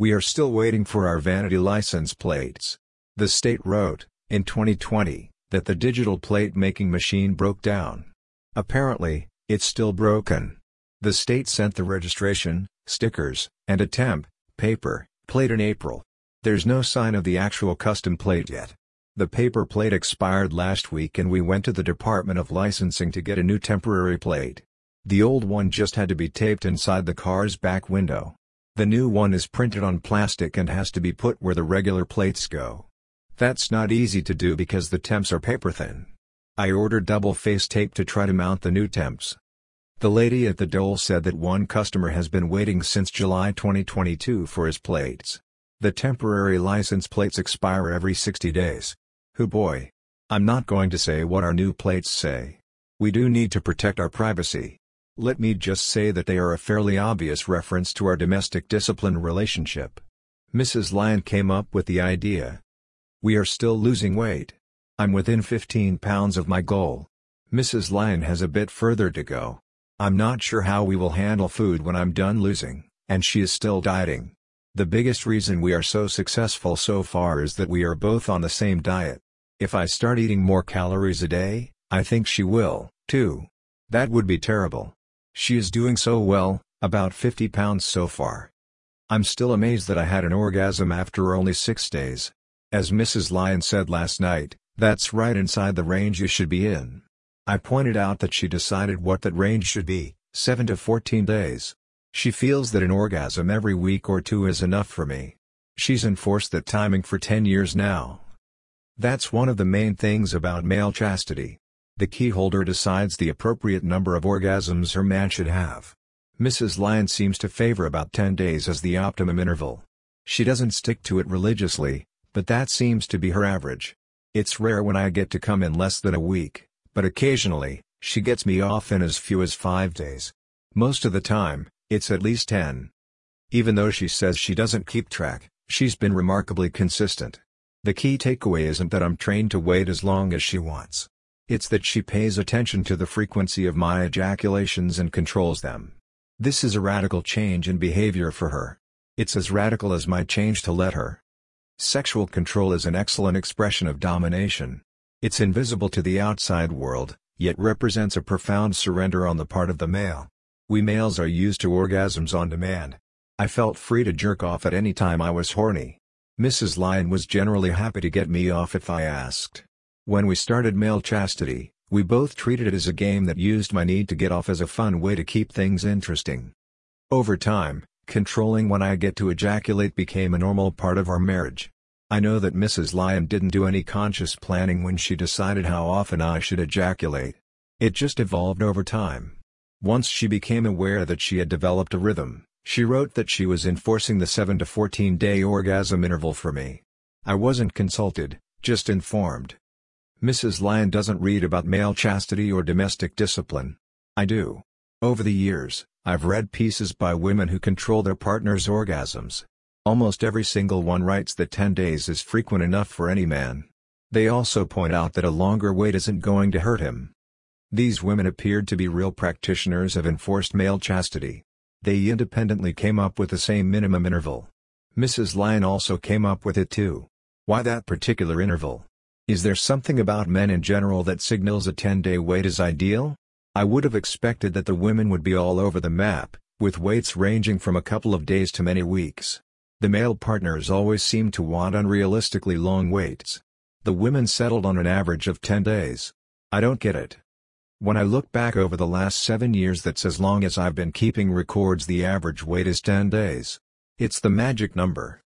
We are still waiting for our vanity license plates. The state wrote, in 2020, that the digital plate making machine broke down. Apparently, it's still broken. The state sent the registration, stickers, and a temp, paper, plate in April. There's no sign of the actual custom plate yet. The paper plate expired last week and we went to the Department of Licensing to get a new temporary plate. The old one just had to be taped inside the car's back window. The new one is printed on plastic and has to be put where the regular plates go. That's not easy to do because the temps are paper thin. I ordered double face tape to try to mount the new temps. The lady at the dole said that one customer has been waiting since July 2022 for his plates. The temporary license plates expire every 60 days. Who boy. I'm not going to say what our new plates say. We do need to protect our privacy. Let me just say that they are a fairly obvious reference to our domestic discipline relationship. Mrs. Lyon came up with the idea. We are still losing weight. I'm within 15 pounds of my goal. Mrs. Lyon has a bit further to go. I'm not sure how we will handle food when I'm done losing, and she is still dieting. The biggest reason we are so successful so far is that we are both on the same diet. If I start eating more calories a day, I think she will, too. That would be terrible. She is doing so well, about 50 pounds so far. I'm still amazed that I had an orgasm after only 6 days. As Mrs. Lyon said last night, that's right inside the range you should be in. I pointed out that she decided what that range should be, 7 to 14 days. She feels that an orgasm every week or two is enough for me. She's enforced that timing for 10 years now. That's one of the main things about male chastity. The key holder decides the appropriate number of orgasms her man should have. Mrs. Lyon seems to favor about 10 days as the optimum interval. She doesn't stick to it religiously, but that seems to be her average. It's rare when I get to come in less than a week, but occasionally, she gets me off in as few as 5 days. Most of the time, it's at least 10. Even though she says she doesn't keep track, she's been remarkably consistent. The key takeaway isn't that I'm trained to wait as long as she wants. It's that she pays attention to the frequency of my ejaculations and controls them. This is a radical change in behavior for her. It's as radical as my change to let her. Sexual control is an excellent expression of domination. It's invisible to the outside world, yet represents a profound surrender on the part of the male. We males are used to orgasms on demand. I felt free to jerk off at any time I was horny. Mrs. Lyon was generally happy to get me off if I asked. When we started male chastity, we both treated it as a game that used my need to get off as a fun way to keep things interesting. Over time, controlling when I get to ejaculate became a normal part of our marriage. I know that Mrs. Lyon didn't do any conscious planning when she decided how often I should ejaculate. It just evolved over time. Once she became aware that she had developed a rhythm, she wrote that she was enforcing the 7 to 14 day orgasm interval for me. I wasn't consulted, just informed. Mrs. Lyon doesn't read about male chastity or domestic discipline. I do. Over the years, I've read pieces by women who control their partner's orgasms. Almost every single one writes that 10 days is frequent enough for any man. They also point out that a longer wait isn't going to hurt him. These women appeared to be real practitioners of enforced male chastity. They independently came up with the same minimum interval. Mrs. Lyon also came up with it too. Why that particular interval? Is there something about men in general that signals a 10-day wait is ideal? I would have expected that the women would be all over the map, with waits ranging from a couple of days to many weeks. The male partners always seem to want unrealistically long waits. The women settled on an average of 10 days. I don't get it. When I look back over the last 7 years that's as long as I've been keeping records the average wait is 10 days. It's the magic number.